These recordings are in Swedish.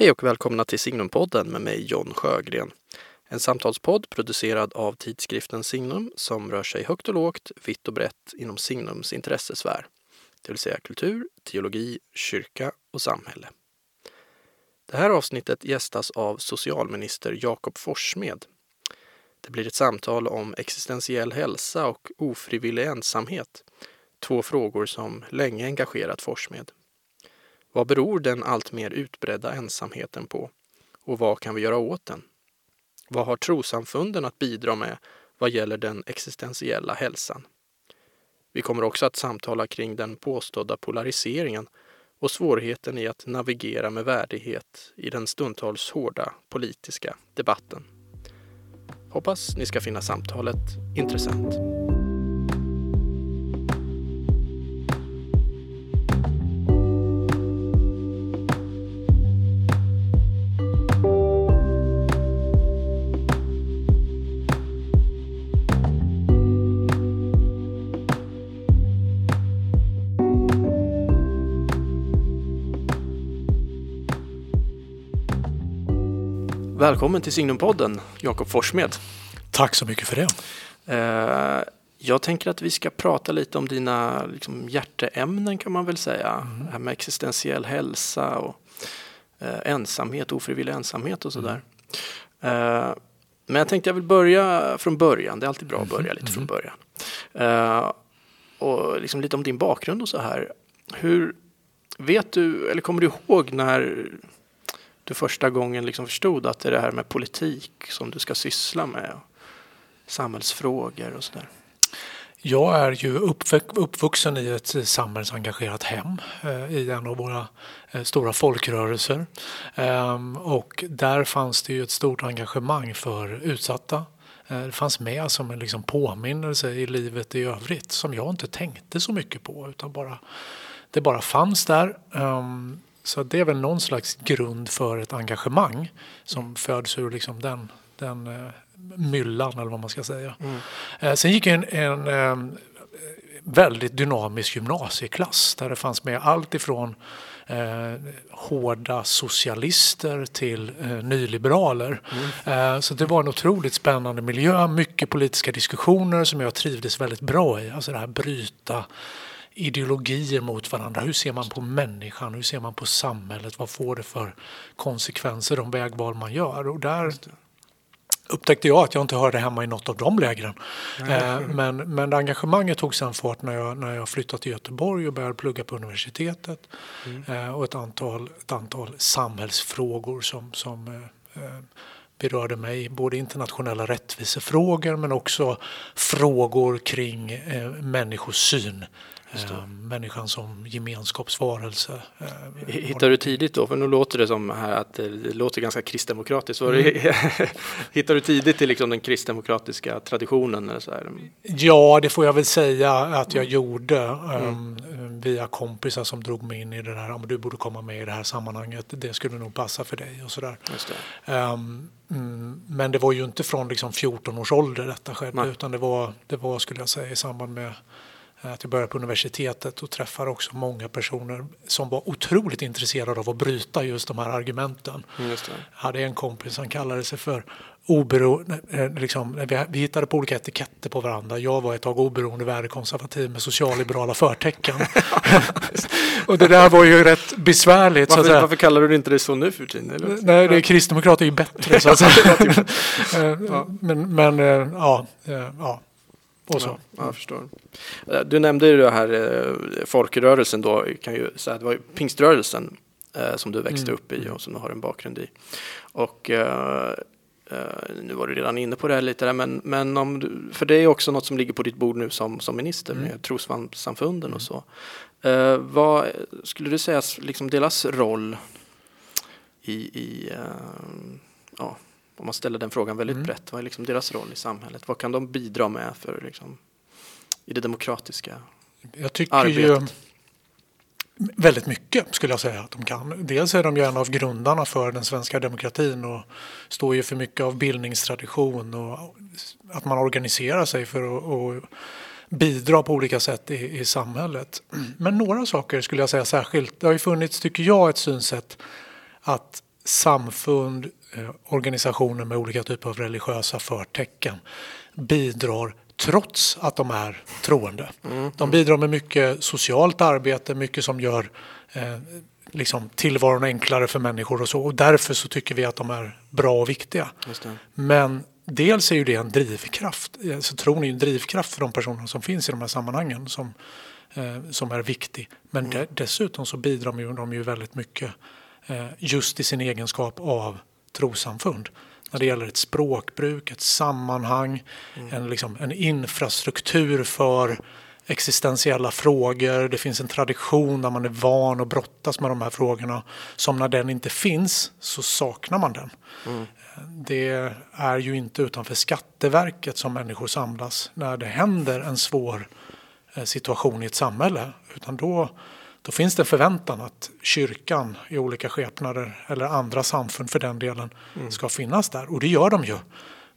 Hej och välkomna till Signumpodden med mig John Sjögren. En samtalspodd producerad av tidskriften Signum som rör sig högt och lågt, vitt och brett inom Signums intressesfär. Det vill säga kultur, teologi, kyrka och samhälle. Det här avsnittet gästas av socialminister Jakob Forssmed. Det blir ett samtal om existentiell hälsa och ofrivillig ensamhet. Två frågor som länge engagerat Forssmed. Vad beror den alltmer utbredda ensamheten på? Och vad kan vi göra åt den? Vad har trosamfunden att bidra med vad gäller den existentiella hälsan? Vi kommer också att samtala kring den påstådda polariseringen och svårigheten i att navigera med värdighet i den stundtals hårda politiska debatten. Hoppas ni ska finna samtalet intressant. Välkommen till Signumpodden, Jakob Forssmed. Tack så mycket för det. Eh, jag tänker att vi ska prata lite om dina liksom, hjärteämnen kan man väl säga. Mm. Det här med existentiell hälsa och eh, ensamhet, ofrivillig ensamhet och sådär. Mm. Eh, men jag tänkte jag vill börja från början. Det är alltid bra att börja lite mm. från början. och liksom lite om din bakgrund och så här. Hur vet du, eller kommer du ihåg när du första gången liksom förstod att det är det här med politik som du ska syssla med? Samhällsfrågor och sådär. Jag är ju uppvuxen i ett samhällsengagerat hem eh, i en av våra eh, stora folkrörelser. Ehm, och där fanns det ju ett stort engagemang för utsatta. Eh, det fanns med som en liksom påminnelse i livet i övrigt som jag inte tänkte så mycket på utan bara, det bara fanns där. Ehm, så det är väl någon slags grund för ett engagemang som föds ur liksom den, den uh, myllan eller vad man ska säga. Mm. Uh, sen gick jag en, en um, väldigt dynamisk gymnasieklass där det fanns med allt ifrån eh, hårda socialister till eh, nyliberaler. Mm. Eh, så det var en otroligt spännande miljö, mycket politiska diskussioner som jag trivdes väldigt bra i. Alltså det här bryta ideologier mot varandra. Hur ser man på människan? Hur ser man på samhället? Vad får det för konsekvenser, de vägval man gör? Och där upptäckte jag att jag inte hörde hemma i något av de lägren. Eh, men, men engagemanget tog sen fart när jag, när jag flyttade till Göteborg och började plugga på universitetet. Mm. Eh, och ett antal, ett antal samhällsfrågor som, som eh, berörde mig, både internationella rättvisefrågor men också frågor kring eh, människosyn Eh, människan som gemenskapsvarelse. Eh, Hittar du tidigt då, för nu låter det som här att det låter ganska kristdemokratiskt. Mm. Hittar du tidigt till liksom den kristdemokratiska traditionen? Eller så här? Ja, det får jag väl säga att jag mm. gjorde um, via kompisar som drog mig in i det där. Du borde komma med i det här sammanhanget. Det skulle nog passa för dig och sådär. Um, mm, men det var ju inte från liksom 14 års ålder detta skedde, Nej. utan det var, det var, skulle jag säga, i samband med att jag började på universitetet och träffade också många personer som var otroligt intresserade av att bryta just de här argumenten. Just det. Jag hade en kompis som kallade sig för oberoende, eh, liksom, vi, hittade på olika etiketter på varandra. Jag var ett tag oberoende värdekonservativ med socialliberala förtecken. och det där var ju rätt besvärligt. Varför, varför kallar du inte det så nu för tiden? Nej, det är kristdemokrater är ju bättre. så att säga. Eh, men, men eh, ja, ja. Och så. Ja, jag förstår. Eh, du nämnde ju det här eh, folkrörelsen då, kan ju säga, det var ju pingströrelsen eh, som du växte mm. upp i och som du har en bakgrund i. Och nu var du redan inne på det här lite där, men, men om du, för det är också något som ligger på ditt bord nu som, som minister mm. med trossamfunden och så. Eh, vad skulle du säga liksom deras roll i, i ja, om man ställer den frågan väldigt mm. brett, vad är liksom deras roll i samhället? Vad kan de bidra med för liksom, i det demokratiska jag tycker arbetet? Ju väldigt mycket skulle jag säga att de kan. Dels är de ju en av grundarna för den svenska demokratin och står ju för mycket av bildningstradition och att man organiserar sig för att bidra på olika sätt i, i samhället. Men några saker skulle jag säga särskilt. Det har ju funnits, tycker jag, ett synsätt att samfund, organisationer med olika typer av religiösa förtecken bidrar trots att de är troende. Mm. De bidrar med mycket socialt arbete, mycket som gör eh, liksom tillvaron enklare för människor och så. Och därför så tycker vi att de är bra och viktiga. Men dels är ju det en drivkraft. Så tron är ju en drivkraft för de personer som finns i de här sammanhangen som, eh, som är viktig. Men mm. de, dessutom så bidrar de ju, de ju väldigt mycket eh, just i sin egenskap av trosamfund när det gäller ett språkbruk, ett sammanhang, mm. en, liksom, en infrastruktur för existentiella frågor. Det finns en tradition där man är van att brottas med de här frågorna. Som när den inte finns så saknar man den. Mm. Det är ju inte utanför Skatteverket som människor samlas när det händer en svår eh, situation i ett samhälle. Utan då då finns det en förväntan att kyrkan i olika skepnader eller andra samfund för den delen mm. ska finnas där. Och det gör de ju.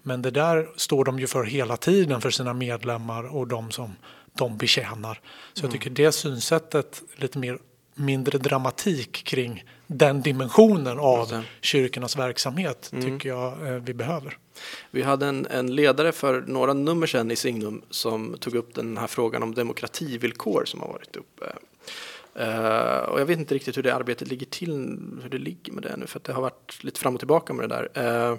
Men det där står de ju för hela tiden för sina medlemmar och de som de betjänar. Så mm. jag tycker det synsättet, lite mer mindre dramatik kring den dimensionen av kyrkornas verksamhet mm. tycker jag eh, vi behöver. Vi hade en, en, ledare för några nummer sedan i Signum som tog upp den här frågan om demokrativillkor som har varit uppe Uh, och jag vet inte riktigt hur det arbetet ligger till, hur det ligger med det nu, för att det har varit lite fram och tillbaka med det där. Uh,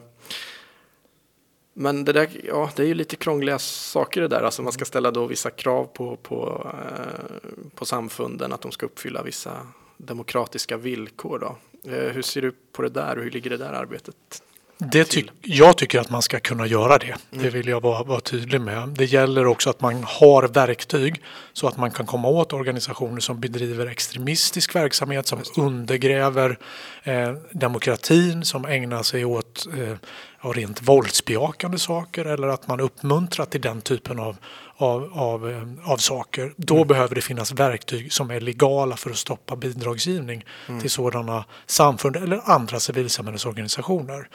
men det där, ja, det är ju lite krångliga saker det där, alltså man ska ställa då vissa krav på, på, uh, på samfunden, att de ska uppfylla vissa demokratiska villkor då. hur ser du på det där och hur ligger det där arbetet det ty jag tycker att man ska kunna göra det. Mm. Det vill jag vara, vara tydlig med. Det gäller också att man har verktyg så att man kan komma åt organisationer som bedriver extremistisk verksamhet som undergräver eh, demokratin, som ägnar sig åt eh, rent våldsbejakande saker eller att man uppmuntrar till den typen av, av, av, eh, av saker. Då mm. behöver det finnas verktyg som är legala för att stoppa bidragsgivning mm. till sådana samfund eller andra civilsamhällesorganisationer. Mm.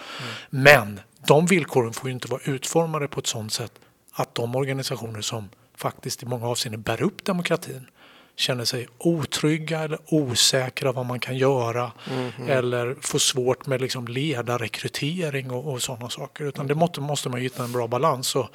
Men de villkoren får ju inte vara utformade på ett sådant sätt att de organisationer som faktiskt i många avseenden bär upp demokratin känner sig otrygga eller osäkra vad man kan göra mm eller får svårt med liksom ledarrekrytering och, och sådana saker. Utan det måste, måste man hitta en bra balans. Och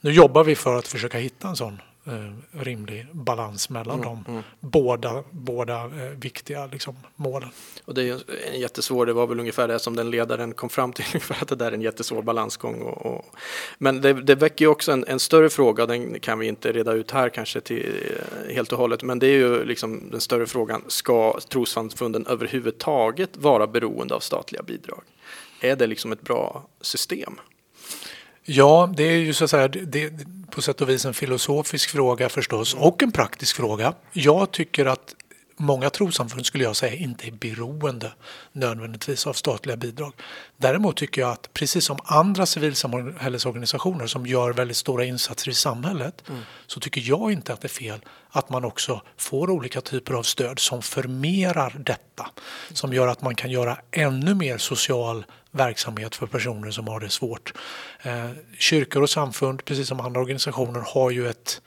nu jobbar vi för att försöka hitta en sån eh, rimlig balans mellan mm, de mm. båda, båda eh, viktiga liksom, målen. Och det är en jättesvår, det var väl ungefär det som den ledaren kom fram till, ungefär att det där är en jättesvår balansgång. Och, och men det, det väcker ju också en, en, större fråga, den kan vi inte reda ut här kanske till, eh, helt och hållet, men det är ju liksom den större frågan, ska trossamfunden överhuvudtaget vara beroende av statliga bidrag? Är det liksom ett bra system? Ja, det är ju så att säga det, på sätt och vis en filosofisk fråga förstås och en praktisk fråga. Jag tycker att många trossamfund skulle jag säga inte är beroende nödvändigtvis av statliga bidrag. Däremot tycker jag att precis som andra civilsamhällesorganisationer som gör väldigt stora insatser i samhället mm. så tycker jag inte att det är fel att man också får olika typer av stöd som förmerar detta. Som gör att man kan göra ännu mer social verksamhet för personer som har det svårt. Eh, kyrkor och samfund, precis som andra organisationer, har ju ett,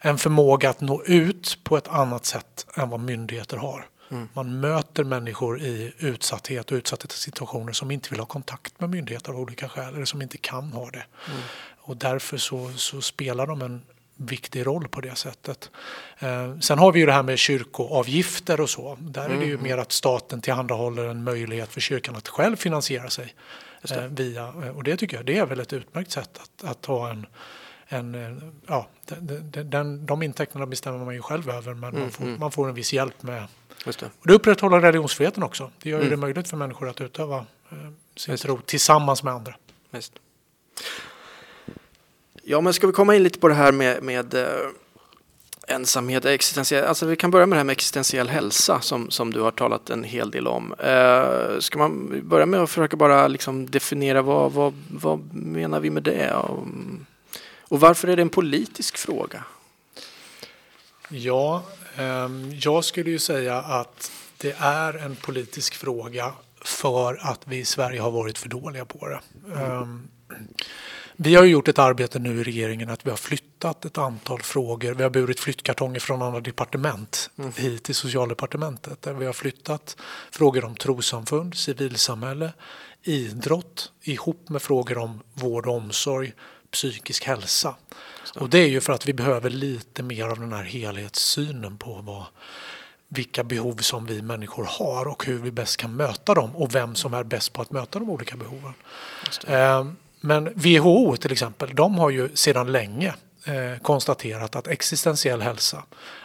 en förmåga att nå ut på ett annat sätt än vad myndigheter har. Mm. Man möter människor i utsatthet och utsatta situationer som inte vill ha kontakt med myndigheter av olika skäl eller som inte kan ha det. Mm. Och därför så, så spelar de en viktig roll på det sättet. Eh, sen har vi ju det här med kyrkoavgifter och så. Där mm. är det ju mm. mer att staten tillhandahåller en möjlighet för kyrkan att själv finansiera sig eh, via, och det tycker jag det är väl ett utmärkt sätt att, att ha en en, ja, den, den, de intäkterna bestämmer man ju själv över men mm, man, får, mm. man får en viss hjälp med. Just det. Och det upprätthåller religionsfriheten också. Det gör mm. det möjligt för människor att utöva eh, sin Just. tro tillsammans med andra. Just. Ja, men ska vi komma in lite på det här med, med eh, ensamhet, existentiell, alltså vi kan börja med det här med existentiell hälsa som, som du har talat en hel del om. Eh, ska man börja med att försöka bara liksom definiera vad, vad, vad menar vi med det? Och, och varför är det en politisk fråga? Ja, eh, jag skulle ju säga att det är en politisk fråga för att vi i Sverige har varit för dåliga på det. Mm. Vi har gjort ett arbete nu i regeringen att vi har flyttat ett antal frågor. Vi har burit flyttkartonger från andra departement mm. hit till socialdepartementet där vi har flyttat frågor om trossamfund, civilsamhälle, idrott ihop med frågor om vård och omsorg, psykisk hälsa. Och det är ju för att vi behöver lite mer av den här helhetssynen på vad, vilka behov som vi människor har och hur vi bäst kan möta dem och vem som är bäst på att möta de olika behoven. Ehm, men WHO till exempel, de har ju sedan länge eh, konstaterat att existentiell hälsa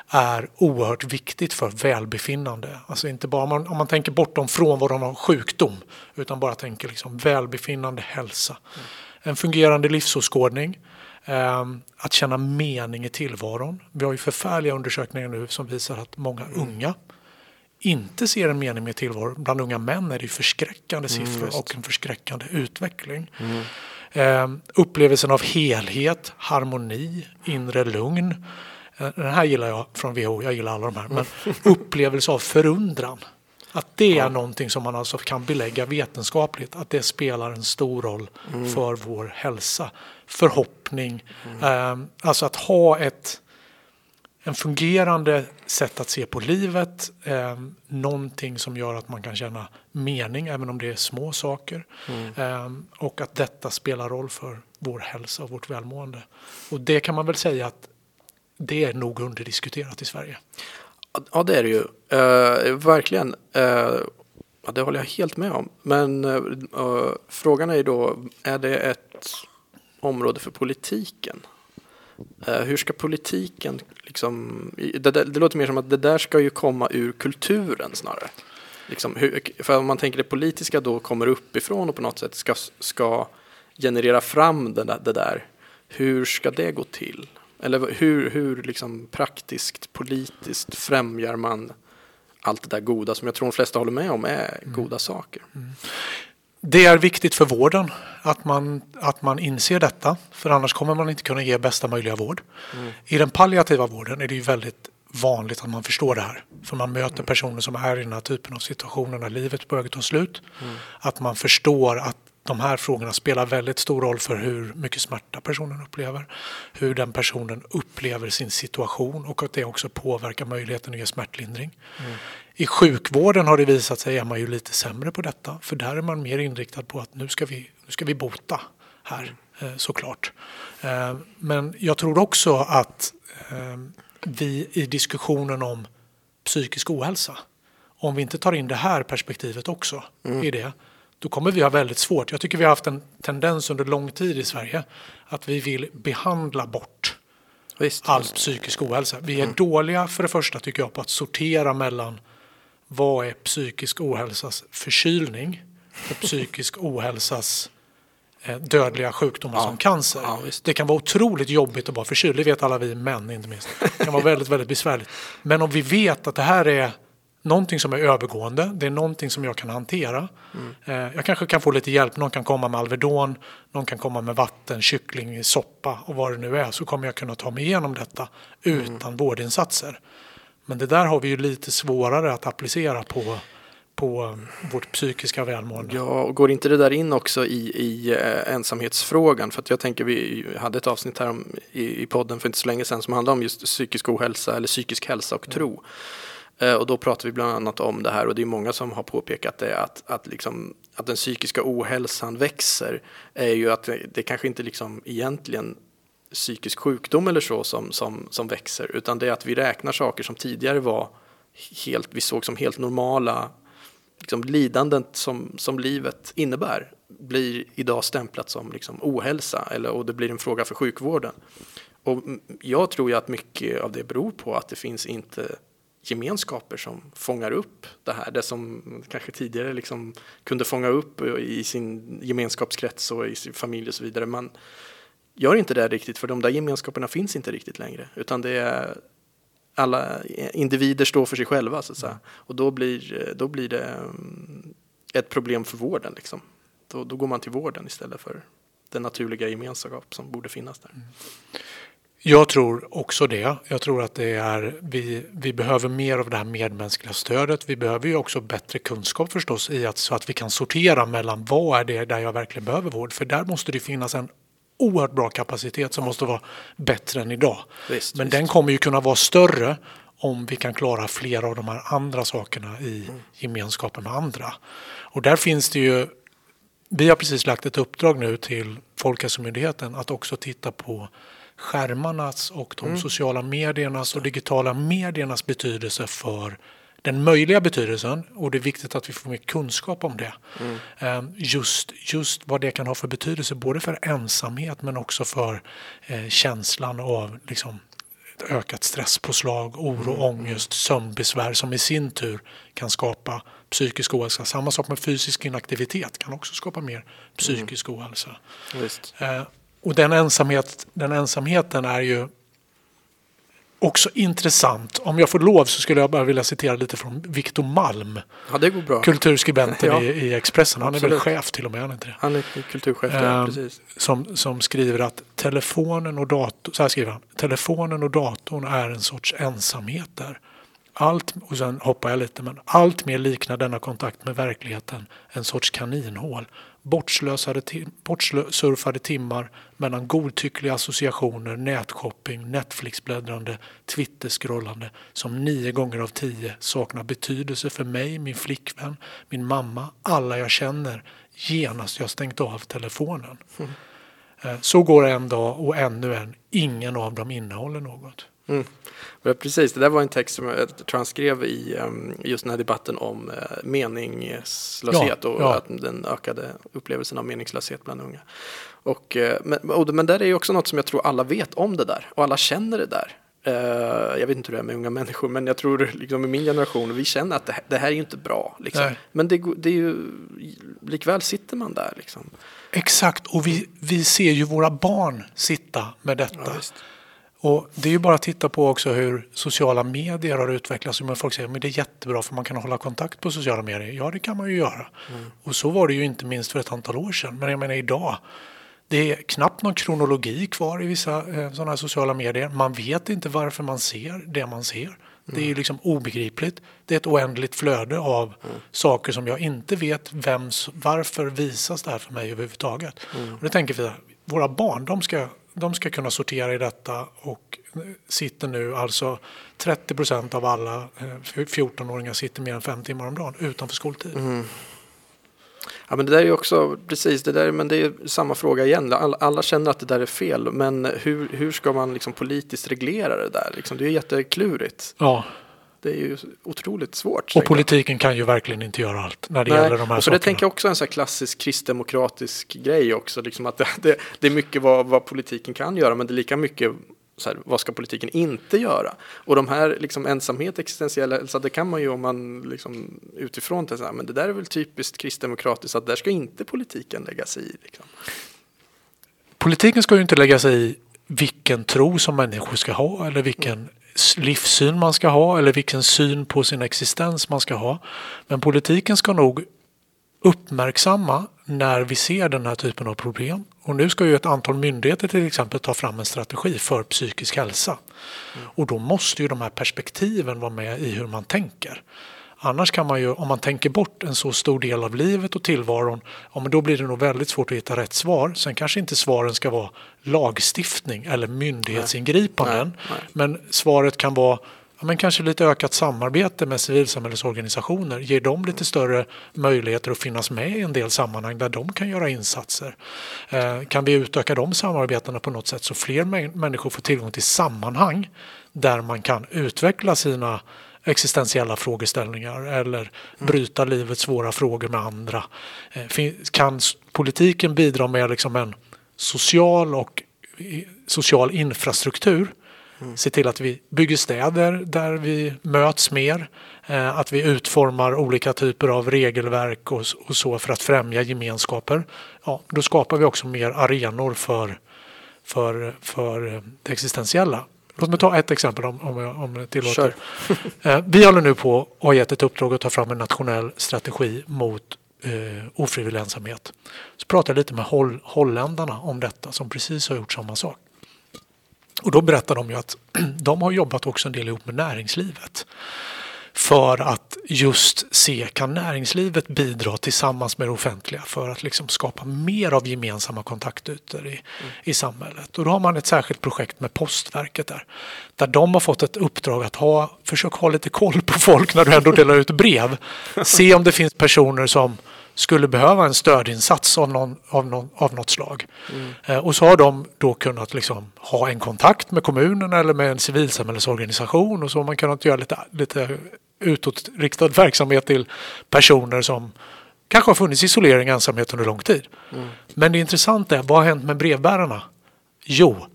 är oerhört viktigt för välbefinnande. Alltså inte bara om man, om man tänker bortom frånvaron av sjukdom utan bara tänker liksom välbefinnande hälsa. Mm. En fungerande livsåskådning, Ehm, att känna mening i tillvaron. Vi har ju förfärliga undersökningar nu som visar att många mm. unga inte ser en mening med tillvaron. Bland unga män är det förskräckande mm, siffror mm, och en förskräckande utveckling. Mm. Eh, upplevelsen av helhet, harmoni, inre lugn. Eh, den här gillar jag från WHO, jag gillar alla de här. Men upplevelse av förundran. Att det är ja. någonting som man alltså kan belägga vetenskapligt, att det spelar en stor roll mm. för vår hälsa. Förhoppning, mm. eh, alltså att ha ett en fungerande sätt att se på livet, eh, någonting som gör att man kan känna mening även om det är små saker mm. eh, och att detta spelar roll för vår hälsa och vårt välmående. Och det kan man väl säga att det är nog underdiskuterat i Sverige. Ja, det är det ju. Uh, verkligen. Uh, ja, det håller jag helt med om. Men uh, frågan är ju då, är det ett område för politiken? hur ska politiken liksom, det, det, det, låter mer som att det där ska ju komma ur kulturen snarare. Liksom, hur, för om man tänker det politiska då kommer uppifrån och på något sätt ska, ska generera fram det där, det där. Hur ska det gå till? Eller hur, hur liksom praktiskt, politiskt främjar man allt det där goda som jag tror de flesta håller med om är mm. goda saker? Mm. Det är viktigt för vården att man, att man inser detta, för annars kommer man inte kunna ge bästa möjliga vård. Mm. I den palliativa vården är det ju väldigt vanligt att man förstår det här. För man möter personer som är i den här typen av situationer när livet börjar ta slut. Mm. Att man förstår att de här frågorna spelar väldigt stor roll för hur mycket smärta personen upplever, hur den personen upplever sin situation och att det också påverkar möjligheten att ge smärtlindring. Mm. I sjukvården har det visat sig är man ju lite sämre på detta, för där är man mer inriktad på att nu ska vi, nu ska vi bota här, mm. såklart. Eh, men jag tror också att eh, vi i diskussionen om psykisk ohälsa, om vi inte tar in det här perspektivet också mm. i det, då kommer vi ha väldigt svårt. Jag tycker vi har haft en tendens under lång tid i Sverige att vi vill behandla bort Visst, all psykisk ohälsa. Vi är mm. dåliga för det första tycker jag på att sortera mellan vad är psykisk ohälsas förkylning och psykisk ohälsas eh, dödliga sjukdomar ja. som cancer. Ja, det kan vara otroligt jobbigt att vara förkyld, det vet alla vi män inte minst. Det kan vara väldigt, väldigt besvärligt. Men om vi vet att det här är någonting som är övergående, det är någonting som jag kan hantera. Mm. Eh, jag kanske kan få lite hjälp, någon kan komma med Alvedon, någon kan komma med vatten, kyckling, soppa och vad det nu är så kommer jag kunna ta mig igenom detta utan mm. vårdinsatser. Men det där har vi ju lite svårare att applicera på på vårt psykiska välmående. Ja, och går inte det där in också i, i äh, ensamhetsfrågan? För att jag tänker vi hade ett avsnitt här om, i, i podden för inte så länge sedan som handlade om just psykisk ohälsa eller psykisk hälsa och mm. tro. Eh, Eh, och då pratar vi bland annat om det här och det är många som har påpekat det att, att, liksom, att den psykiska ohälsan växer är ju att det, det kanske inte liksom egentligen psykisk sjukdom eller så som, som, som växer utan det är att vi räknar saker som tidigare var helt, vi såg som helt normala liksom, lidanden som, som livet innebär blir idag stämplat som liksom, ohälsa eller, och det blir en fråga för sjukvården. Och jag tror ju att mycket av det beror på att det finns inte gemenskaper som fångar upp det här. Det som kanske tidigare liksom kunde fånga upp i sin gemenskapskrets och i sin familj och så vidare. Man gör inte det riktigt för de där gemenskaperna finns inte riktigt längre utan det är alla individer står för sig själva så att säga. Och då blir, då blir det mm, ett problem för vården liksom. Då, då går man till vården istället för den naturliga gemenskap som borde finnas där. Mm. Jag tror också det. Jag tror att det är, vi, vi behöver mer av det här medmänskliga stödet. Vi behöver ju också bättre kunskap förstås i att, så att vi kan sortera mellan vad är det där jag verkligen behöver vård. För där måste det finnas en oerhört bra kapacitet som måste vara bättre än idag. Visst, Men visst. den kommer ju kunna vara större om vi kan klara flera av de här andra sakerna i Mm. gemenskapen med andra. Och där finns det ju vi har precis lagt ett uppdrag nu till Folkhälsomyndigheten att också titta på skärmarnas och de sociala mediernas och digitala mediernas betydelse för den möjliga betydelsen och det är viktigt att vi får mer kunskap om det. Eh, Just, just vad det kan ha för betydelse både för ensamhet men också för eh, känslan av liksom, ökat stresspåslag, oro, ångest, sömnbesvär som i sin tur kan skapa psykisk ohälsa. Samma sak med fysisk inaktivitet kan också skapa mer psykisk ohälsa. Visst. Eh, och den, ensamhet, den ensamheten är ju också intressant. Om jag får lov så skulle jag bara vilja citera lite från Victor Malm, Ja, det går bra. kulturskribenten Ja. i, i Expressen. Han är väl Absolut. chef till och med, är han inte det? Han är kulturchef Eh, precis. som, som skriver att telefonen och datorn, så här skriver han, telefonen och datorn är en sorts ensamhet där. Allt, och sen hoppar jag lite, men allt mer liknar denna kontakt med verkligheten en sorts kaninhål. Bortslösade bortsurfade timmar mellan godtyckliga associationer, nätshopping, Netflixbläddrande, Twitterskrollande som nio gånger av tio saknar betydelse för mig, min flickvän, min mamma, alla jag känner genast jag stängt av telefonen. Eh, Så går en dag och ännu en. Ingen av dem innehåller något. Mm. Ja, precis, det där var en text som jag tror han skrev i um, just den här debatten om uh, meningslöshet Ja, och ja. att den ökade upplevelsen av meningslöshet bland unga. Och, uh, men, och, men där är ju också något som jag tror alla vet om det där och alla känner det där. Uh, jag vet inte hur det är med unga människor men jag tror liksom i min generation, vi känner att det, här- det här är inte bra. Liksom. Men det, det är ju, likväl sitter man där liksom. Exakt, och vi, vi ser ju våra barn sitta med detta. Ja. Och det är ju bara att titta på också hur sociala medier har utvecklats. Men folk säger att det är jättebra för man kan hålla kontakt på sociala medier. Ja, det kan man ju göra. Och så var det ju inte minst för ett antal år sedan. Men jag menar idag, det är knappt någon kronologi kvar i vissa eh, sådana här sociala medier. Man vet inte varför man ser det man ser. Det är ju liksom obegripligt. Det är ett oändligt flöde av saker som jag inte vet vems, varför visas det här för mig överhuvudtaget. Och det tänker vi, våra barn, de ska, de ska kunna sortera i detta och eh, sitter nu alltså 30 procent av alla eh, 14-åringar sitter mer än fem timmar om dagen utanför skoltid. Ja, men det där är också, precis, det där, men det är samma fråga igen. Alla, alla känner att det där är fel, men hur, hur ska man liksom politiskt reglera det där? Liksom, det är jätteklurigt. Ja, Det är ju otroligt svårt. och politiken kan ju verkligen inte göra allt när det Nej, gäller de här och för det sakerna. tänker jag också är en här klassisk kristdemokratisk grej också. Liksom att det, det, det är mycket vad, vad politiken kan göra, men det är lika mycket så här, vad ska politiken inte göra? Och de här liksom, ensamhet, existentiella hälsa, det kan man ju om man liksom, utifrån tänker så här, men det där är väl typiskt kristdemokratiskt, att där ska inte politiken lägga sig i. Liksom. Politiken ska ju inte lägga sig i vilken tro som människor ska ha eller vilken livssyn man ska ha eller vilken syn på sin existens man ska ha. Men politiken ska nog uppmärksamma när vi ser den här typen av problem. Och nu ska ju ett antal myndigheter till exempel ta fram en strategi för psykisk hälsa. Och då måste ju de här perspektiven vara med i hur man tänker. Annars kan man ju, om man tänker bort en så stor del av livet och tillvaron, ja, men då blir det nog väldigt svårt att hitta rätt svar. Sen kanske inte svaren ska vara lagstiftning eller myndighetsingripanden. Nej, nej. Men svaret kan vara ja, men kanske lite ökat samarbete med civilsamhällesorganisationer. Ger dem lite större möjligheter att finnas med i en del sammanhang där de kan göra insatser. Eh, kan vi utöka de samarbetena på något sätt så fler mä- människor får tillgång till sammanhang där man kan utveckla sina existentiella frågeställningar eller bryta livets svåra frågor med andra. Eh, Kan politiken bidra med liksom en social och social infrastruktur Se till att vi bygger städer där vi möts mer. Eh, att vi utformar olika typer av regelverk och, och så för att främja gemenskaper. Ja, då skapar vi också mer arenor för, för, för eh, det existentiella. Låt mig ta ett exempel om, om, jag, om jag tillåter. Kör. Eh, Vi håller nu på och har gett ett uppdrag att ta fram en nationell strategi mot eh, ofrivillig ensamhet. Så pratade jag lite med holl, holländarna om detta som precis har gjort samma sak. Och då berättar de ju att de har jobbat också en del ihop med näringslivet för att just se kan näringslivet bidra tillsammans med det offentliga för att liksom skapa mer av gemensamma kontaktytor i, mm. i samhället. Och då har man ett särskilt projekt med Postverket där. Där de har fått ett uppdrag att ha, försök ha lite koll på folk när du ändå delar ut brev. Se om det finns personer som skulle behöva en stödinsats av, någon, av, någon, av något slag. Mm. Eh, och så har de då kunnat liksom ha en kontakt med kommunen eller med en civilsamhällesorganisation och så har man kunnat göra lite, lite utåtriktad verksamhet till personer som kanske har funnits isolering och ensamhet under lång tid. Mm. Men det intressanta är, vad har hänt med brevbärarna? Jo,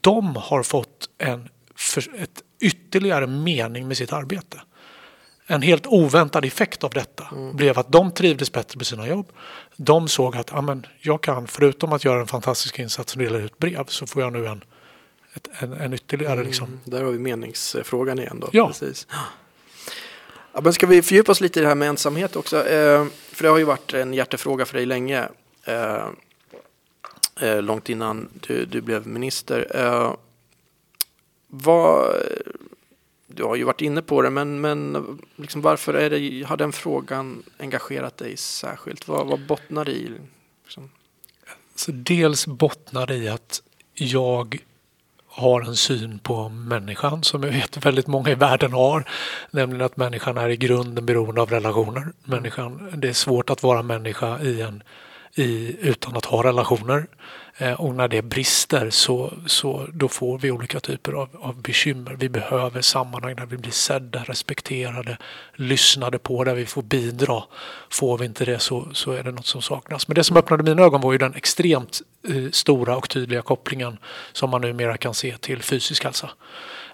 de har fått en för, ett ytterligare mening med sitt arbete en helt oväntad effekt av detta mm. blev att de trivdes bättre med sina jobb. De såg att amen, jag kan, förutom att göra en fantastisk insats och dela ut brev, så får jag nu en, ett, en, en ytterligare... Mm, liksom. Där har vi meningsfrågan igen då. Ja. Precis. Ja, men ska vi fördjupa oss lite i det här med ensamhet också? Eh, för det har ju varit en hjärtefråga för dig länge. Eh, eh, långt innan du, du blev minister. Eh, vad, du har ju varit inne på det, men, men liksom varför är det, har den frågan engagerat dig särskilt? Vad, vad bottnar det i? Liksom? Så dels bottnar det i att jag har en syn på människan som jag vet väldigt många i världen har. Nämligen att människan är i grunden beroende av relationer. Människan, det är svårt att vara människa i en, i, utan att ha relationer. Eh, och när det brister så, så då får vi olika typer av, av bekymmer. Vi behöver sammanhang där vi blir sedda, respekterade, lyssnade på, där vi får bidra. Får vi inte det så, så är det något som saknas. Men det som öppnade mina ögon var ju den extremt eh, stora och tydliga kopplingen som man numera kan se till fysisk hälsa.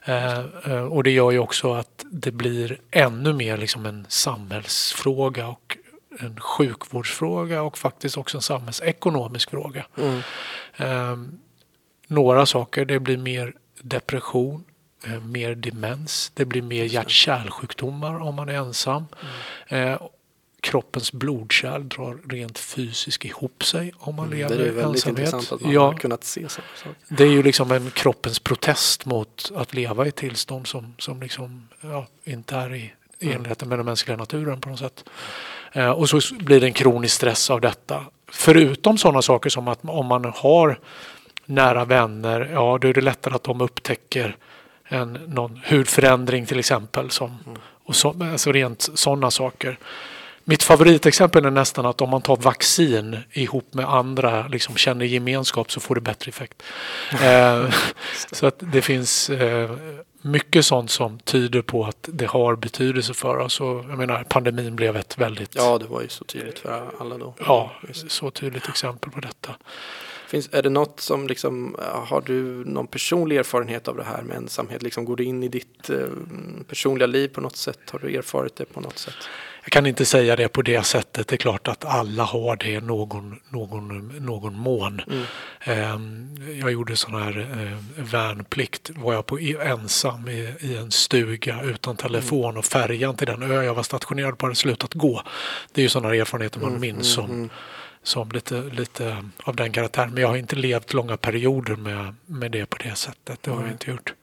Eh, eh och det gör ju också att det blir ännu mer liksom en samhällsfråga och en sjukvårdsfråga och faktiskt också en samhällsekonomisk fråga. Mm. Um, några saker, det blir mer depression, eh, mer demens, det blir mer hjärt-kärlsjukdomar om man är ensam. Mm. Eh, kroppens blodkärl drar rent fysiskt ihop sig om man mm, lever i ensamhet. Det är väldigt intressant att man ja, har kunnat se så. Det är ju liksom en kroppens protest mot att leva i tillstånd som, som liksom, ja, inte är i mm. enlighet med den mänskliga naturen på något sätt. Eh, och så blir det en kronisk stress av detta. Förutom sådana saker som att om man har nära vänner, ja då är det lättare att de upptäcker en, någon hudförändring till exempel. Som, och så, alltså rent sådana saker. Mitt favoritexempel är nästan att om man tar vaccin ihop med andra, liksom känner gemenskap så får det bättre effekt. eh, så att det finns eh, mycket sånt som tyder på att det har betydelse för oss. Och jag menar, pandemin blev ett väldigt... Ja, det var ju så tydligt för alla då. Ja, så tydligt exempel på detta. Finns, är det något som liksom, har du någon personlig erfarenhet av det här med ensamhet? Liksom, går det in i ditt eh, personliga liv på något sätt? Har du erfarit det på något sätt? Jag kan inte säga det på det sättet. Det är klart att alla har det någon, någon, någon mån. Mm. Ehm, jag gjorde sån här eh, värnplikt. Var jag på ensam i, i en stuga utan telefon mm. och färjan till den ö jag var stationerad på hade slutat gå. Det är ju sådana erfarenheter man mm, minns mm, som, mm. som lite, lite av den karaktären. Men jag har inte levt långa perioder med, med det på det sättet. Det har jag inte gjort.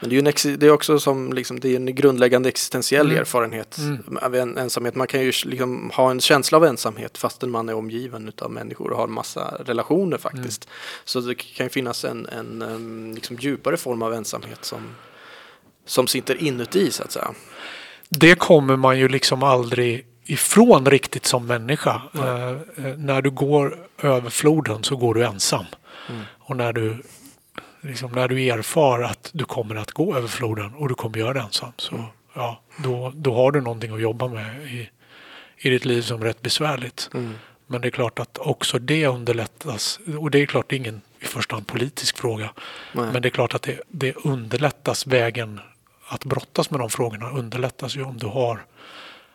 Men det är ju en, det är också som liksom, det är en grundläggande existentiell mm. erfarenhet mm. av en, ensamhet. Man kan ju liksom ha en känsla av ensamhet fastän man är omgiven av människor och har en massa relationer faktiskt. Mm. Så det kan ju finnas en, en, liksom, djupare form av ensamhet som, som sitter inuti så att säga. Det kommer man ju liksom aldrig ifrån riktigt som människa. Uh, när du går över floden så går du ensam. Mm. Och när du liksom när du erfar att du kommer att gå över floden och du kommer göra det ensam så mm. ja, då, då har du någonting att jobba med i, i ditt liv som är rätt besvärligt. Mm. Men det är klart att också det underlättas och det är klart det är ingen i första hand politisk fråga. Nej. Men det är klart att det, det underlättas vägen att brottas med de frågorna underlättas ju om du har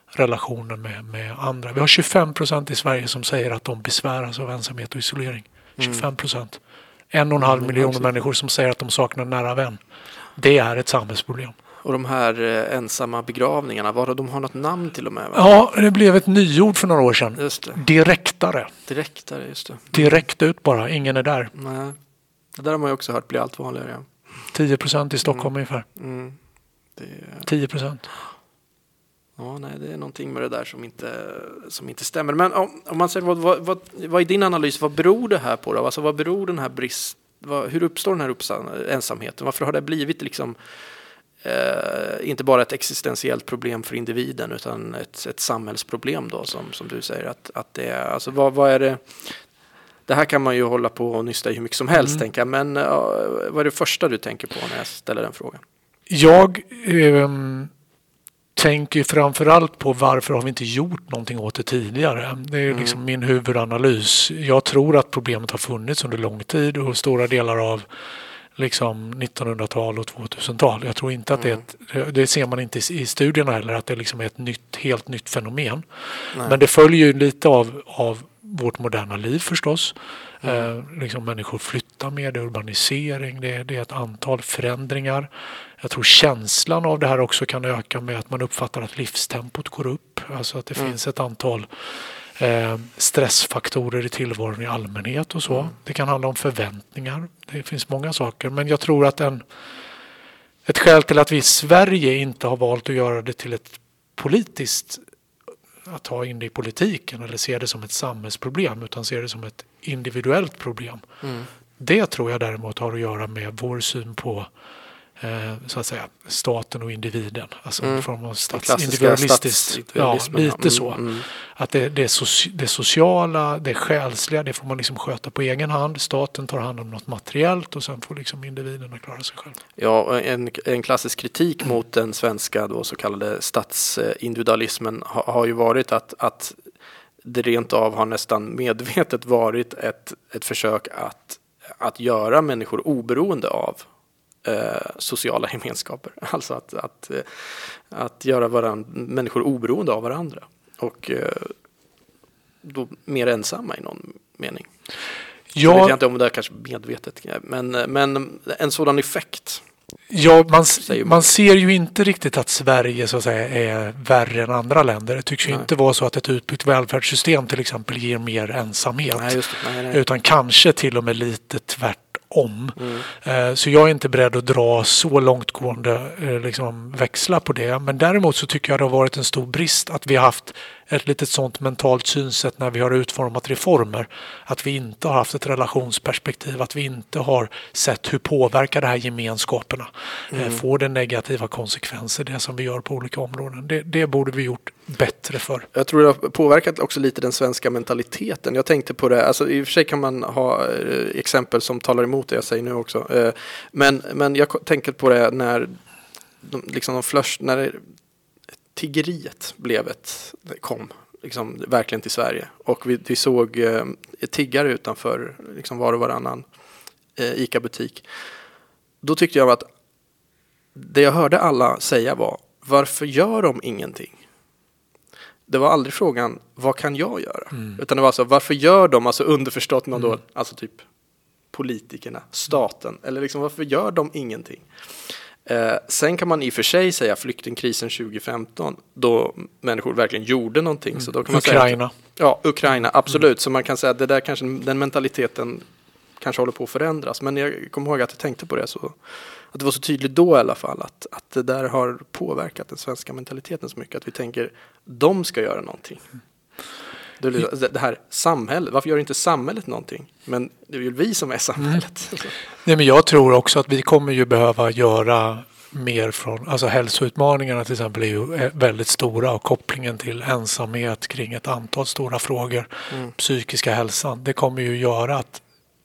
relationer med, med andra. Vi har 25 procent i Sverige som säger att de besväras av ensamhet och isolering. 25 procent. En och en halv miljon människor som säger att de saknar nära vän. Det är ett samhällsproblem. Och de här eh, ensamma begravningarna, var de har något namn till och med? Va? Ja, det blev ett nyord för några år sedan. Just det. Direktare. Direktare, just det. Direkt ut bara, ingen är där. Nej. Det där har man ju också hört bli allt vanligare. 10 procent i Stockholm mm. ungefär. Mm. Det... 10 procent. Ja, nej, det är någonting med det där som inte, som inte stämmer. Men om, om man säger, vad, vad, vad, vad är din analys? Vad beror det här på? Då? Alltså, vad beror den här brist, vad, hur uppstår den här ensamheten? Varför har det blivit liksom eh, inte bara ett existentiellt problem för individen utan ett, ett samhällsproblem då som, som du säger att, att det är, alltså vad, vad är det det här kan man ju hålla på och nysta i hur mycket som helst mm. tänka men uh, vad är det första du tänker på när jag ställer den frågan? Jag eh, tänker framförallt på varför har vi inte gjort någonting åt det tidigare. Det är mm. liksom min huvudanalys. Jag tror att problemet har funnits under lång tid och stora delar av liksom 1900-tal och 2000-tal. Jag tror inte att mm. det är ett, det ser man inte i studierna heller, att det liksom är ett nytt, helt nytt fenomen. Nej. Men det följer ju lite av, av vårt moderna liv förstås. Mm. Eh, liksom människor flyttar mer, det är urbanisering, det är, det är ett antal förändringar. Jag tror känslan av det här också kan öka med att man uppfattar att livstempot går upp. Alltså att det mm. finns ett antal eh, stressfaktorer i tillvaron i allmänhet och så. Mm. Det kan handla om förväntningar. Det finns många saker. Men jag tror att en, ett skäl till att vi i Sverige inte har valt att göra det till ett politiskt att ta in det i politiken eller se det som ett samhällsproblem utan se det som ett individuellt problem. Mm. Det tror jag däremot har att göra med vår syn på så att säga, staten och individen. Alltså mm. en form av statsindividualistiskt. Ja, lite mm, så. Mm. Att det, det, soci, det, sociala, det själsliga, det får man liksom sköta på egen hand. Staten tar hand om något materiellt och sen får liksom individerna klara sig själva. Ja, en, en klassisk kritik mot den svenska då, så kallade statsindividualismen har, har ju varit att, att det rent av har nästan medvetet varit ett, ett försök att, att göra människor oberoende av eh, sociala gemenskaper. Alltså att, att, eh, att göra varann, människor oberoende av varandra. Och eh, då mer ensamma i någon mening. Ja. Jag vet inte om det är kanske medvetet, men, men en sådan effekt. Ja, man, man ser ju inte riktigt att Sverige så att säga är värre än andra länder. Det tycks ju nej. inte vara så att ett utbyggt välfärdssystem till exempel ger mer ensamhet. Nej, nej, nej. Utan kanske till och med lite tvärt om. Mm. Så jag är inte beredd att dra så långtgående eh, liksom, växlar på det. Men däremot så tycker jag det har varit en stor brist att vi har haft ett litet sånt mentalt synsätt när vi har utformat reformer. Att vi inte har haft ett relationsperspektiv, att vi inte har sett hur påverkar det här gemenskaperna. Eh, mm. Får det negativa konsekvenser, det som vi gör på olika områden? Det, det borde vi gjort bättre för. Jag tror det har påverkat också lite den svenska mentaliteten. Jag tänkte på det, alltså i och för sig kan man ha eh, exempel som talar emot det jag säger nu också. Eh, men, men jag tänker på det när liksom de flörs, när tiggeriet blev ett, kom liksom, verkligen till Sverige. Och vi, vi såg eh, tiggare utanför liksom, var och varannan eh, ICA-butik. Då tyckte jag att det jag hörde alla säga var varför gör de ingenting? Det var aldrig frågan vad kan jag göra? Mm. Utan det var så varför gör de, alltså underförstått någon mm. då, alltså typ politikerna, staten, eller liksom varför gör de ingenting? Eh, sen kan man i och för sig säga flyktingkrisen 2015 då människor verkligen gjorde någonting. Mm. Så då kan man Ukraina. Säga ja, Ukraina, absolut. Mm. Så man kan säga att det där kanske, den mentaliteten kanske håller på att förändras. Men jag kommer ihåg att jag tänkte på det så att det var så tydligt då i alla fall att, att det där har påverkat den svenska mentaliteten så mycket att vi tänker de ska göra någonting. Det, det här samhället, varför gör inte samhället någonting? Men det är ju vi som är samhället. Mm. Nej, men jag tror också att vi kommer ju behöva göra mer från, alltså hälsoutmaningarna till exempel är ju väldigt stora och kopplingen till ensamhet kring ett antal stora frågor, mm. psykiska hälsan, det kommer ju göra att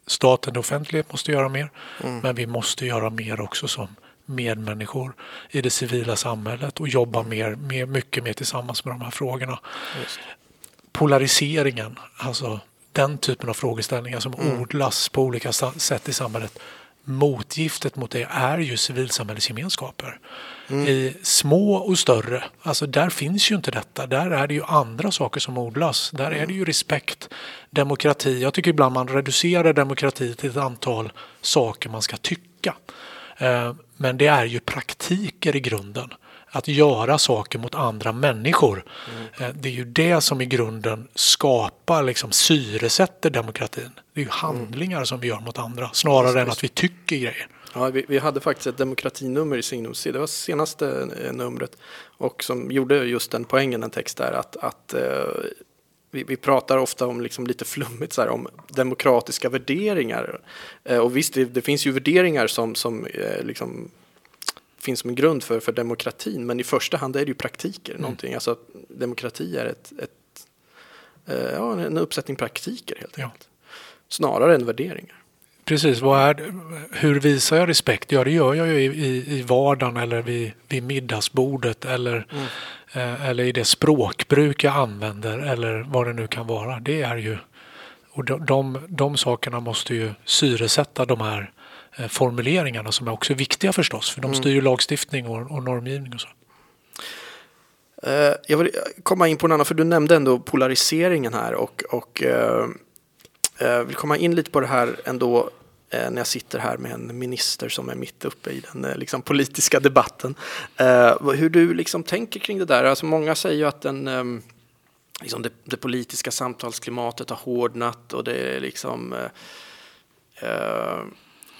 staten, det offentliga måste göra mer, mm. men vi måste göra mer också som medmänniskor i det civila samhället och jobba mer, mer, mycket mer tillsammans med de här frågorna. Just polariseringen, alltså den typen av frågeställningar som mm. odlas på olika sätt i samhället. Motgiftet mot det är ju civilsamhällesgemenskaper. Mm. I små och större, alltså där finns ju inte detta. Där är det ju andra saker som odlas. Där är det ju respekt, demokrati. Jag tycker ibland man reducerar demokrati till ett antal saker man ska tycka. Eh, men det är ju praktiker i grunden att göra saker mot andra människor. Mm. Det är ju det som i grunden skapar, liksom syresätter demokratin. Det är ju handlingar mm. som vi gör mot andra snarare än att vi tycker grejer. Ja, vi, vi hade faktiskt ett demokratinummer i Signum C, det var senaste eh, numret och som gjorde just den poängen, en text där att, att eh, vi, vi, pratar ofta om liksom lite flummigt så här, om demokratiska värderingar. Eh, och visst, det, det, finns ju värderingar som, som eh, liksom finns som en grund för, för demokratin, men i första hand är det ju praktiker. Mm. Någonting. Alltså, demokrati är ett, ett eh, ja, en uppsättning praktiker helt enkelt. Ja. Snarare än värderingar. Precis, är, hur visar jag respekt? Ja, det gör jag ju i, i, i vardagen eller vid, vid middagsbordet eller, mm. eh, eller i det språkbruk jag använder eller vad det nu kan vara. Det är ju, och de, de, de sakerna måste ju syresätta de här formuleringarna som är också viktiga förstås, för de mm. styr ju lagstiftning och, och normgivning och så. Eh, jag vill komma in på en annan, för du nämnde ändå polariseringen här och, och uh, vill komma in lite på det här ändå Eh, när jag sitter här med en minister som är mitt uppe i den eh, liksom, politiska debatten. Eh, hur du liksom tänker kring det där. Alltså, många säger ju att den, ehm, liksom det, det, politiska samtalsklimatet har hårdnat och det är liksom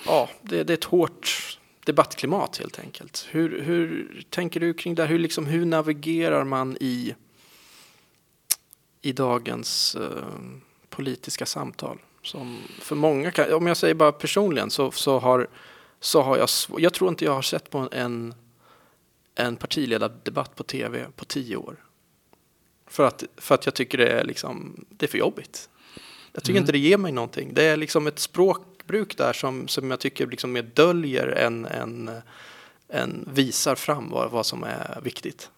ja, det, det, är ett hårt debattklimat helt enkelt. Hur, hur tänker du kring det? Hur, liksom, hur navigerar man i, i dagens uh, politiska samtal? Som för många, kan, om jag säger bara personligen så, så, har, så har jag, jag tror inte jag har sett på en, en partiledardebatt på tv på tio år. För att, för att jag tycker det är, liksom, det är för jobbigt. Jag tycker mm. inte det ger mig någonting. Det är liksom ett språkbruk där som, som jag tycker liksom mer döljer än, än, än visar fram vad, vad som är viktigt.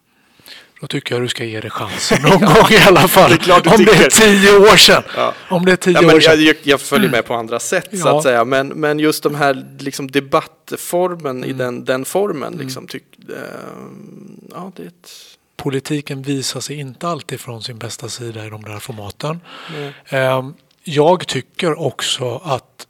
Då tycker jag du ska ge det chansen någon gång i alla fall. Det om tycker. det är tio år sedan. Ja. Om det är tio ja, år sedan. Jag, jag, följer med på andra sätt ja. så att säga. Men, men just de här liksom, debattformen mm. i den, den formen. Mm. Liksom, tyck, äh, ja, det ett... Politiken visar sig inte alltid från sin bästa sida i de där formaten. Mm. Jag tycker också att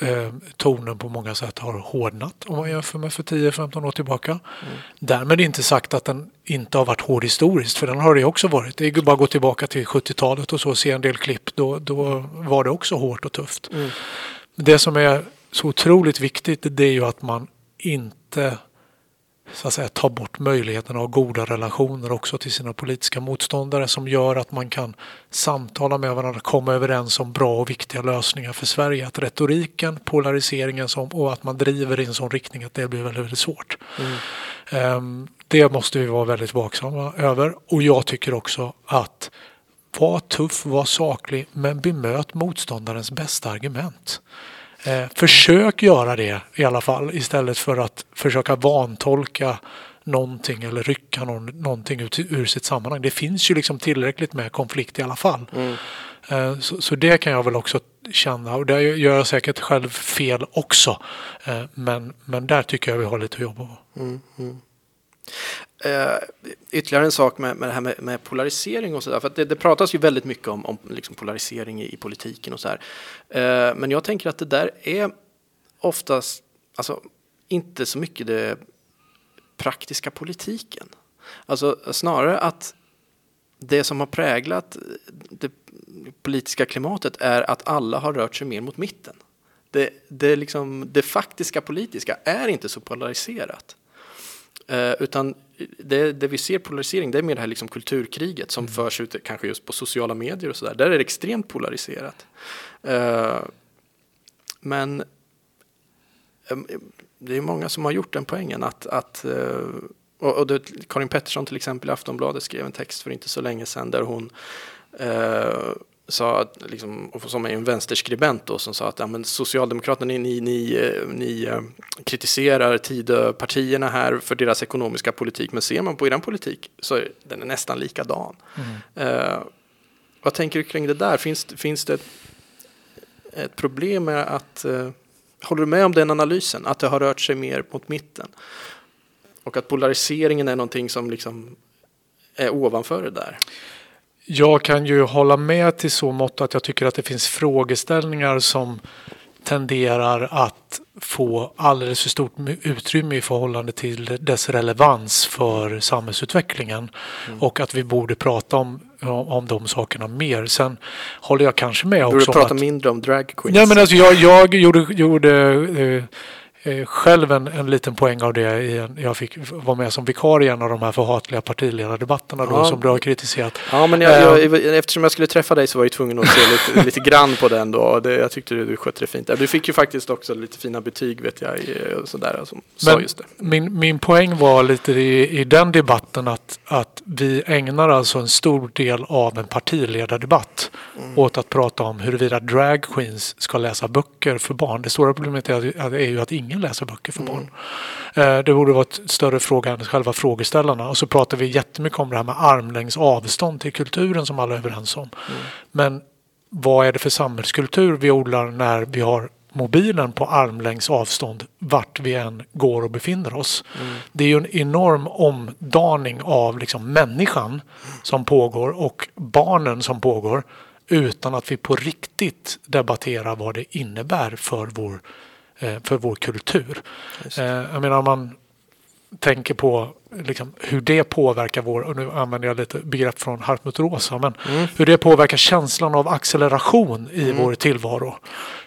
eh, tonen på många sätt har hårdnat om man jämför med för 10-15 år tillbaka. Mm. Därmed inte sagt att den inte har varit hård historiskt, för den har det också varit. Det är bara att gå tillbaka till 70-talet och så och se en del klipp. Då, då var det också hårt och tufft. Mm. Det som är så otroligt viktigt det är ju att man inte så att säga, ta bort möjligheten att ha goda relationer också till sina politiska motståndare som gör att man kan samtala med varandra, komma överens om bra och viktiga lösningar för Sverige. Att retoriken, polariseringen som, och att man driver i en sån riktning att det blir väldigt, väldigt svårt. Mm. Um, det måste vi vara väldigt vaksamma över och jag tycker också att var tuff, var saklig men bemöt motståndarens bästa argument. Eh, försök göra det i alla fall istället för att försöka vantolka någonting eller rycka någon, någonting ut, ur sitt sammanhang. Det finns ju liksom tillräckligt med konflikt i alla fall. Mm. Eh, så, så, det kan jag väl också känna och där gör jag säkert själv fel också. Eh, men, men där tycker jag vi har lite att jobba på. Mm, mm. Eh, ytterligare en sak med, med det här med, med polarisering och sådär. För det, det, pratas ju väldigt mycket om, om liksom polarisering i, i, politiken och så här. Eh, men jag tänker att det där är oftast, alltså inte så mycket det praktiska politiken. Alltså snarare att det som har präglat det politiska klimatet är att alla har rört sig mer mot mitten. Det, det, liksom, det faktiska politiska är inte så polariserat. Eh, utan det, det, vi ser polarisering, det är mer det här liksom kulturkriget som mm. förs ut kanske just på sociala medier och sådär. Där är det extremt polariserat. Eh, men eh, det är många som har gjort den poängen att, att eh, och, och det, Karin Pettersson till exempel i Aftonbladet skrev en text för inte så länge sedan där hon eh, sa, liksom, som är en vänsterskribent då, som sa att ja, men Socialdemokraterna, ni, ni, ni, ni eh, kritiserar Tidöpartierna här för deras ekonomiska politik, men ser man på er politik så är den är nästan likadan. Mm. Uh, vad tänker du kring det där? Finns, finns det ett, ett problem med att, uh, håller du med om den analysen, att det har rört sig mer mot mitten? Och att polariseringen är någonting som liksom är ovanför det där? Jag kan ju hålla med till så mått att jag tycker att det finns frågeställningar som tenderar att få alldeles för stort utrymme i förhållande till dess relevans för samhällsutvecklingen mm. och att vi borde prata om, om de sakerna mer. Sen håller jag kanske med också borde prata att, mindre om drag queens. Nej, men alltså jag, jag gjorde, gjorde eh, själv en, en liten poäng av det. I en, jag fick vara med som vikarie i en av de här förhatliga partiledardebatterna då, Ja. som du har kritiserat. Ja, men jag, jag, eftersom jag skulle träffa dig så var jag tvungen att se lite, lite grann på den då. Det, jag tyckte du skötte det fint. Du fick ju faktiskt också lite fina betyg vet jag. och Sådär, som sa Men- just det. Min, min poäng var lite i, i den debatten att, att vi ägnar alltså en stor del av en partiledardebatt åt att prata om huruvida drag ska läsa böcker för barn. Det stora problemet är, att- är ju att ingen läser böcker för barn. Eh, det borde vara ett större fråga än själva frågeställarna. Och så pratar vi jättemycket om det här med armlängds avstånd till kulturen som alla är överens om. Men vad är det för samhällskultur vi odlar när vi har mobilen på armlängds avstånd vart vi än går och befinner oss. Det är ju en enorm omdaning av liksom människan som pågår och barnen som pågår utan att vi på riktigt debatterar vad det innebär för vår, för vår kultur. Eh, Jag menar om man tänker på liksom, hur det påverkar vår, och nu använder jag lite begrepp från Hartmut Rosa, men hur det påverkar känslan av acceleration i vår tillvaro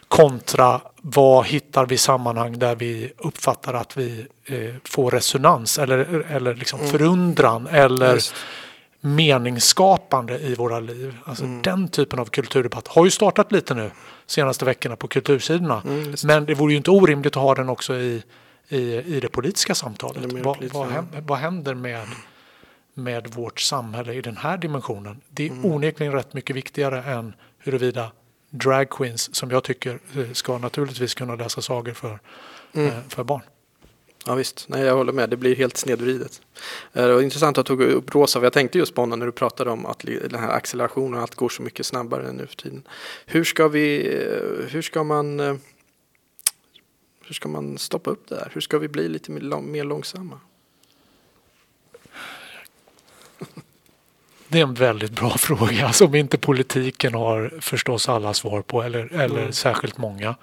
kontra vad hittar vi sammanhang där vi uppfattar att vi eh, får resonans eller, eller liksom förundran eller Just. meningsskapande i våra liv. Alltså Den typen av kulturdebatt har ju startat lite nu senaste veckorna på kultursidorna. just. Men det vore ju inte orimligt att ha den också i, i, i det politiska samtalet. Det Vad, vad, händer, vad händer med, med vårt samhälle i den här dimensionen? Det är onekligen rätt mycket viktigare än huruvida drag queens, som jag tycker eh, ska naturligtvis kunna läsa sagor för, eh, för barn. Ja visst, nej jag håller med. Det blir helt snedvridet. Eh, Det var intressant att du tog upp Rosa, för jag tänkte just på honom när du pratade om att den här accelerationen, allt går så mycket snabbare nu för tiden. Hur ska vi, eh, hur ska man, eh, hur ska man stoppa upp det här? Hur ska vi bli lite mer långsamma? Det är en väldigt bra fråga som inte politiken har förstås alla svar på eller, eller Mm. särskilt många.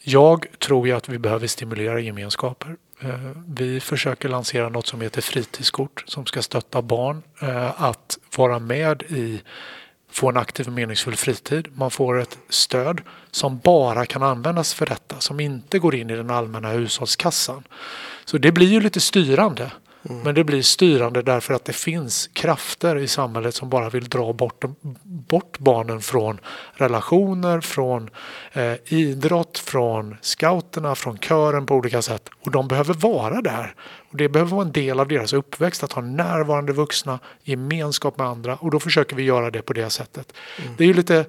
Jag tror ju att vi behöver stimulera gemenskaper. Eh, vi försöker lansera något som heter fritidskort som ska stötta barn eh, att vara med i få en aktiv och meningsfull fritid. Man får ett stöd som bara kan användas för detta, som inte går in i den allmänna hushållskassan. Så det blir ju lite styrande. Men det blir styrande därför att det finns krafter i samhället som bara vill dra bort, bort barnen från relationer, från eh, idrott, från scouterna, från kören på olika sätt. Och de behöver vara där. Och det behöver vara en del av deras uppväxt att ha närvarande vuxna, gemenskap med andra. Och då försöker vi göra det på det sättet. Det är ju lite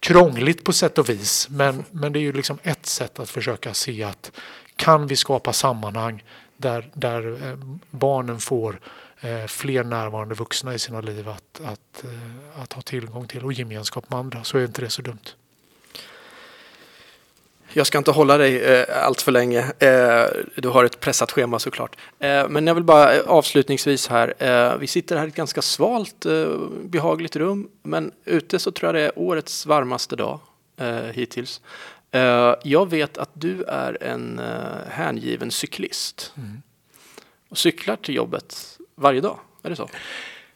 krångligt på sätt och vis. Men, men det är ju liksom ett sätt att försöka se att kan vi skapa sammanhang där, där eh, barnen får eh, fler närvarande vuxna i sina liv att, att, eh, att ha tillgång till och gemenskap med andra så är inte det så dumt. Jag ska inte hålla dig eh, allt för länge. Eh, du har ett pressat schema såklart. Eh, men jag vill bara avslutningsvis här. Eh, vi sitter här i ett ganska svalt, eh, behagligt rum. Men ute så tror jag det är årets varmaste dag eh, hittills. Eh, jag vet att du är en eh, hängiven cyklist. Och cyklar till jobbet varje dag. Är det så?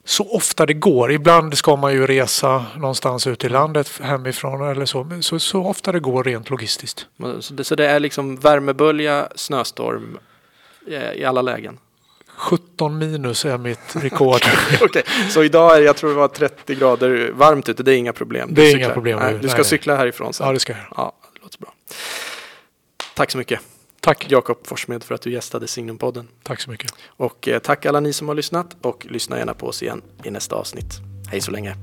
Så ofta det går. Ibland ska man ju resa någonstans ut i landet hemifrån eller så. Men så, så ofta det går rent logistiskt. Så det, så det är liksom värmebölja, snöstorm eh, i alla lägen? 17 minus är mitt rekord. Okej, så idag är jag tror det var 30 grader varmt ute, det är inga problem? Det är cyklar. inga problem Nej, du ska Nej, cykla härifrån sen? ja, det ska jag. Ja. Tack så mycket Tack. Jakob Forssmed för att du gästade Signumpodden. Tack så mycket. Och eh, tack alla ni som har lyssnat och lyssna gärna på oss igen i nästa avsnitt. Hej så länge!